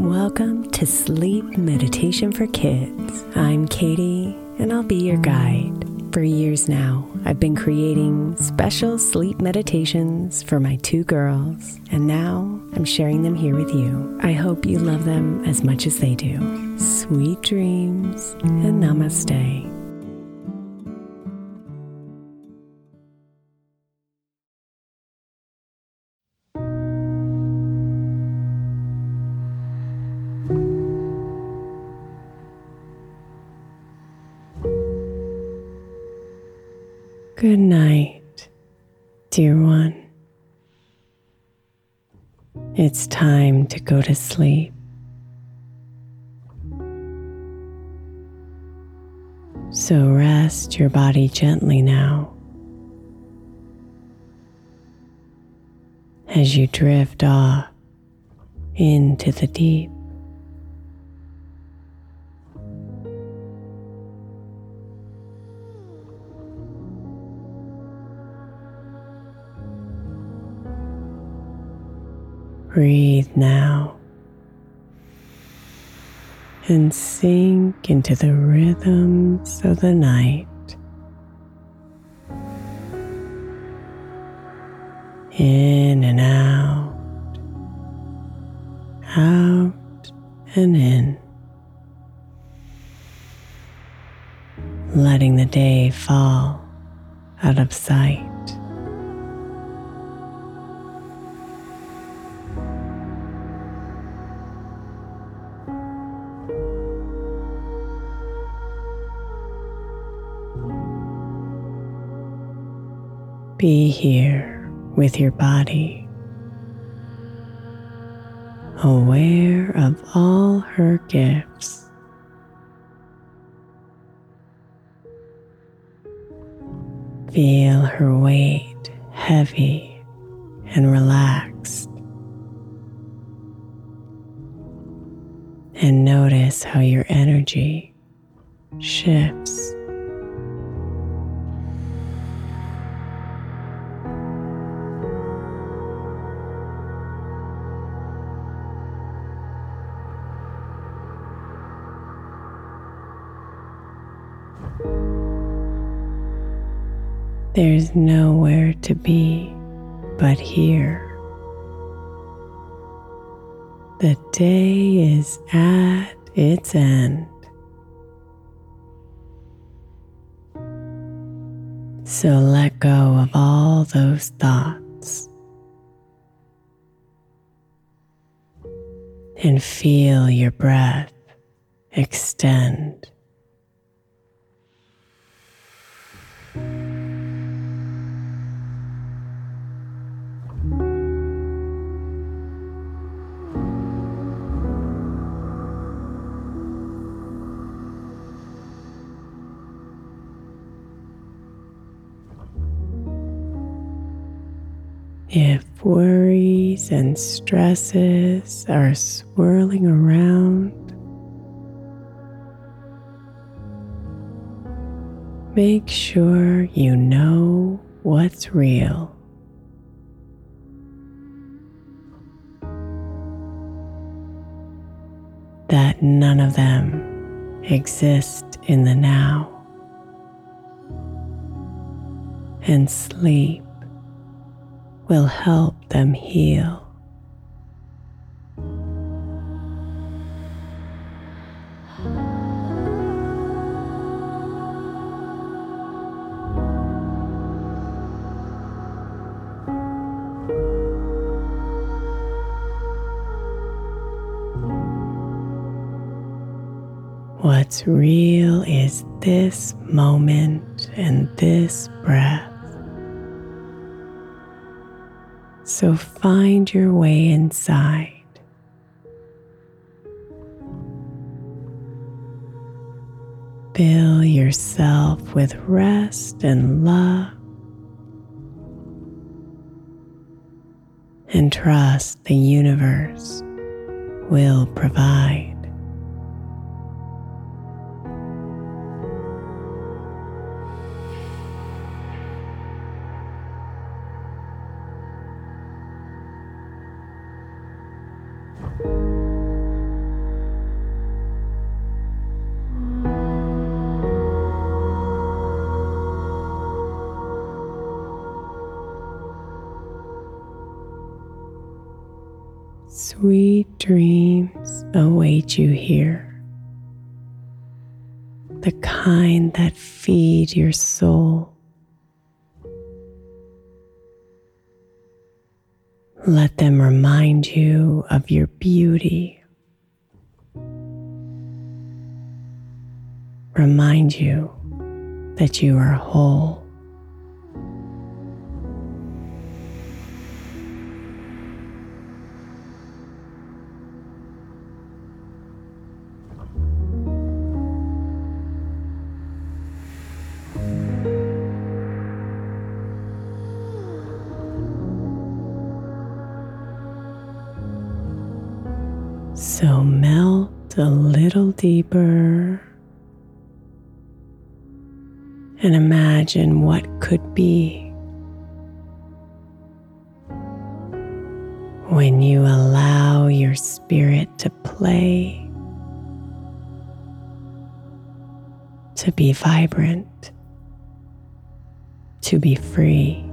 Welcome to Sleep Meditation for Kids. I'm Katie, and I'll be your guide. For years now, I've been creating special sleep meditations for my two girls, and now I'm sharing them here with you. I hope you love them as much as they do. Sweet dreams and namaste. Good night, dear one. It's time to go to sleep. So rest your body gently now as you drift off into the deep. Breathe now and sink into the rhythms of the night. In and out, out and in. Letting the day fall out of sight. Be here with your body, aware of all her gifts. Feel her weight heavy and relaxed. And notice how your energy shifts There's nowhere to be but here. The day is at its end. So let go of all those thoughts and feel your breath extend. If worries and stresses are swirling around, make sure you know what's real. That none of them exist in the now. And sleep will help them heal. What's real is this moment and this breath. So find your way inside. Fill yourself with rest and love. And trust the universe will provide. Sweet dreams await you here, the kind that feed your soul. Let them remind you of your beauty. Remind you that you are whole. So melt a little deeper and imagine what could be when you allow your spirit to play, to be vibrant, to be free.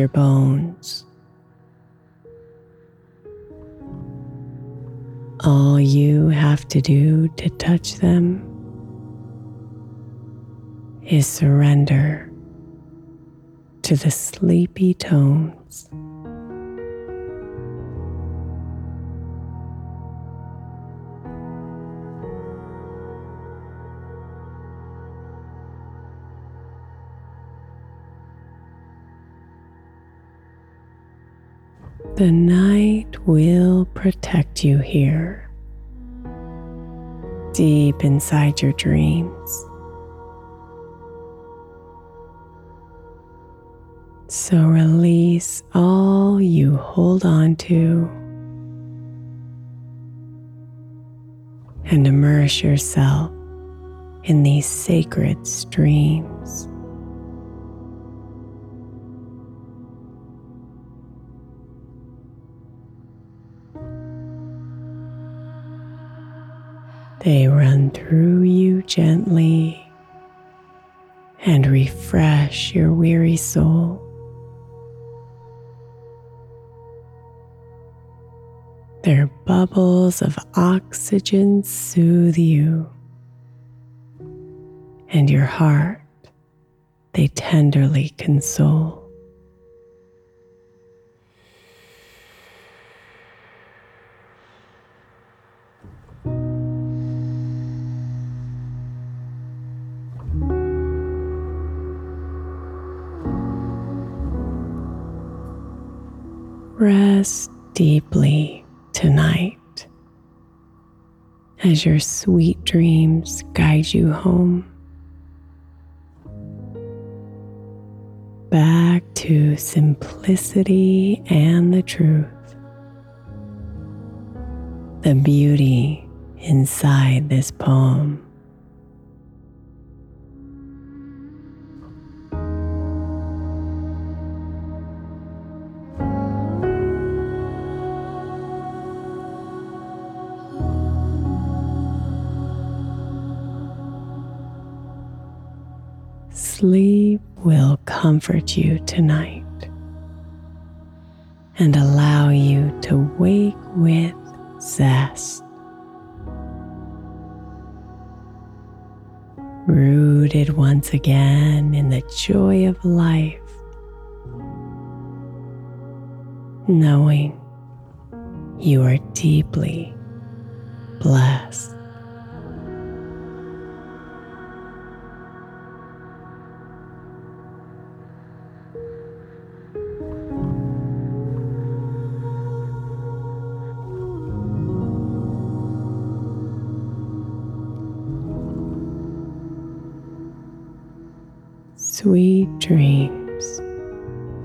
Your bones. All you have to do to touch them is surrender to the sleepy tones. The night will protect you here, deep inside your dreams. So release all you hold on to and immerse yourself in these sacred streams. They run through you gently and refresh your weary soul. Their bubbles of oxygen soothe you, and your heart they tenderly console. Rest deeply tonight as your sweet dreams guide you home. Back to simplicity and the truth, the beauty inside this poem. Comfort you tonight and allow you to wake with zest. Rooted once again in the joy of life, knowing you are deeply blessed.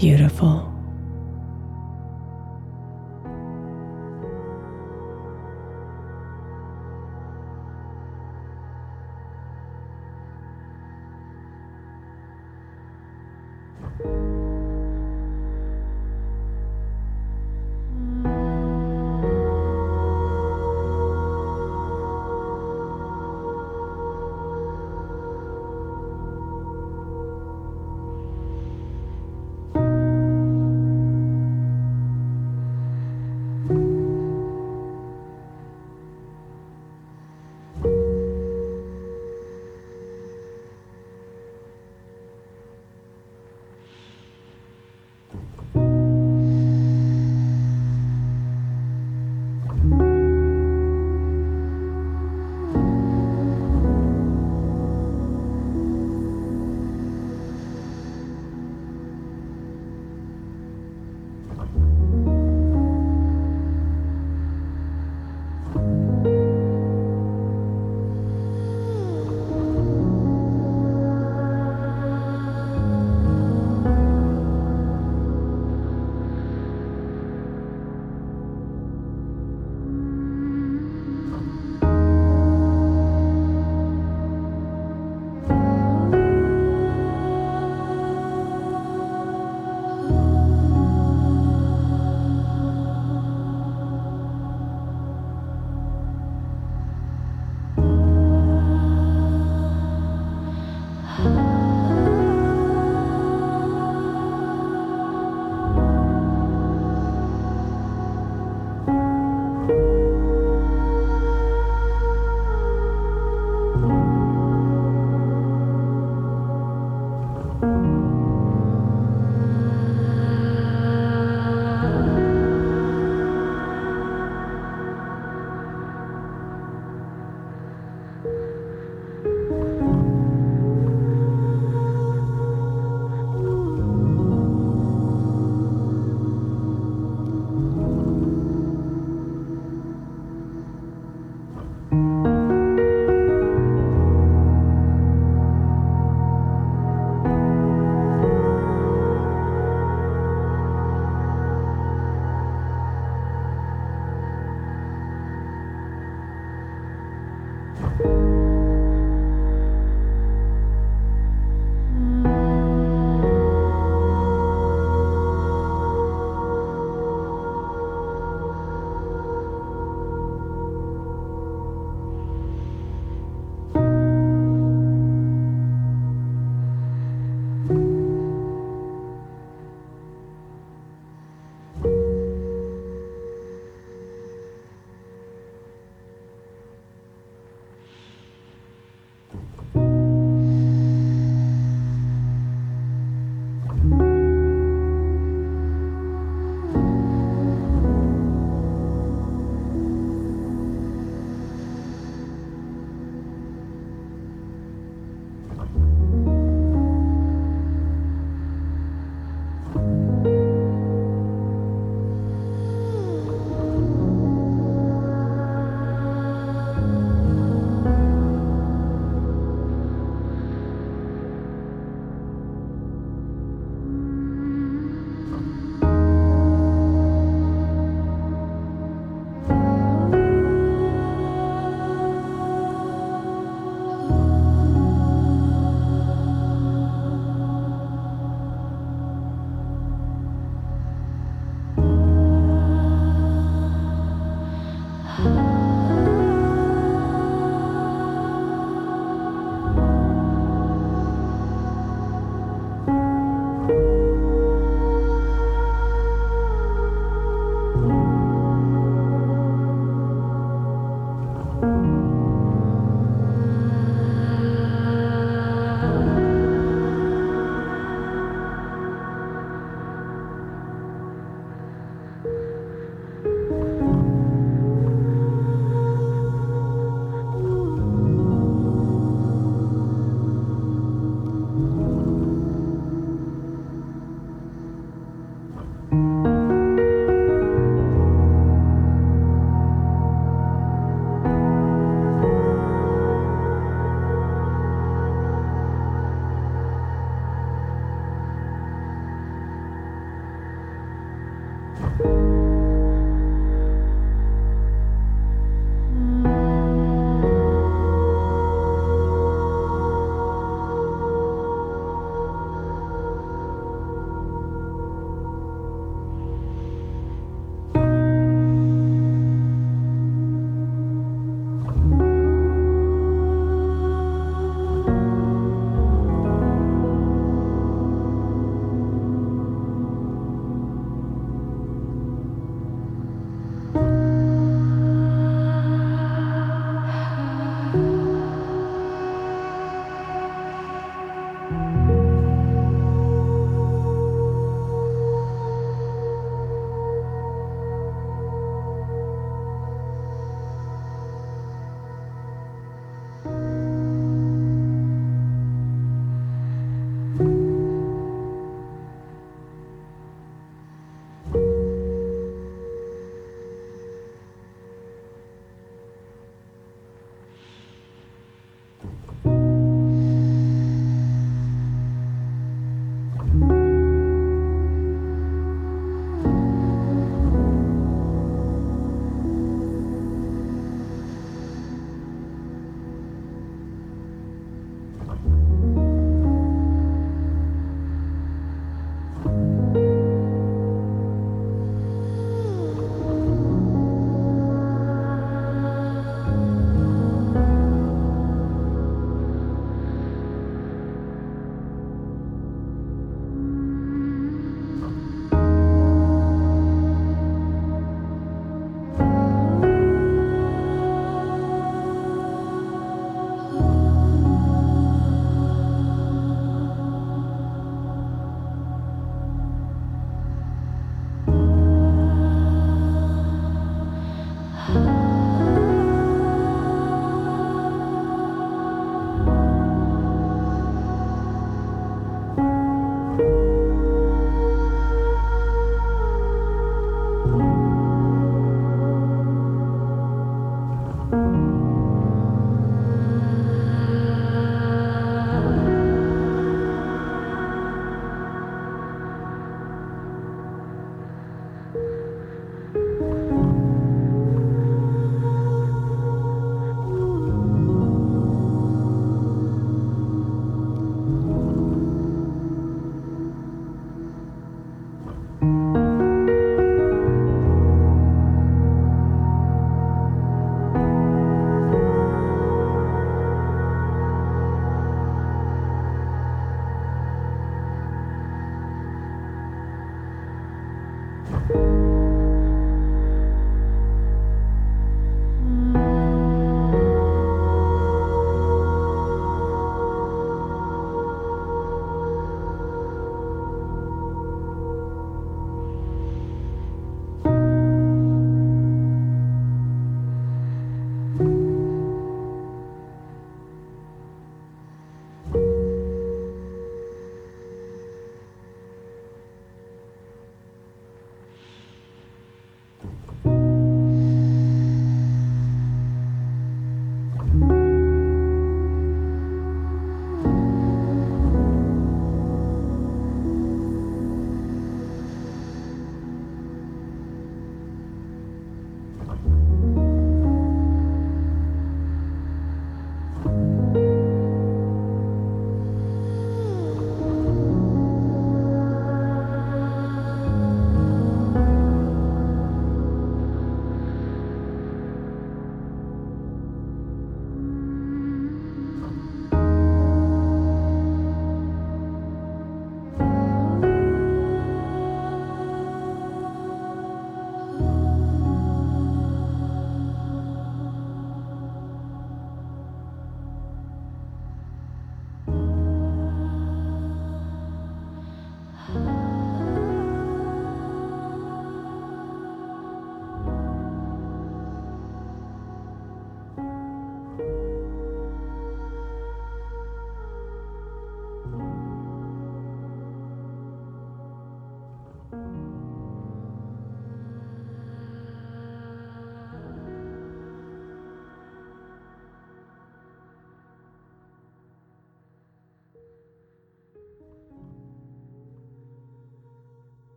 Beautiful.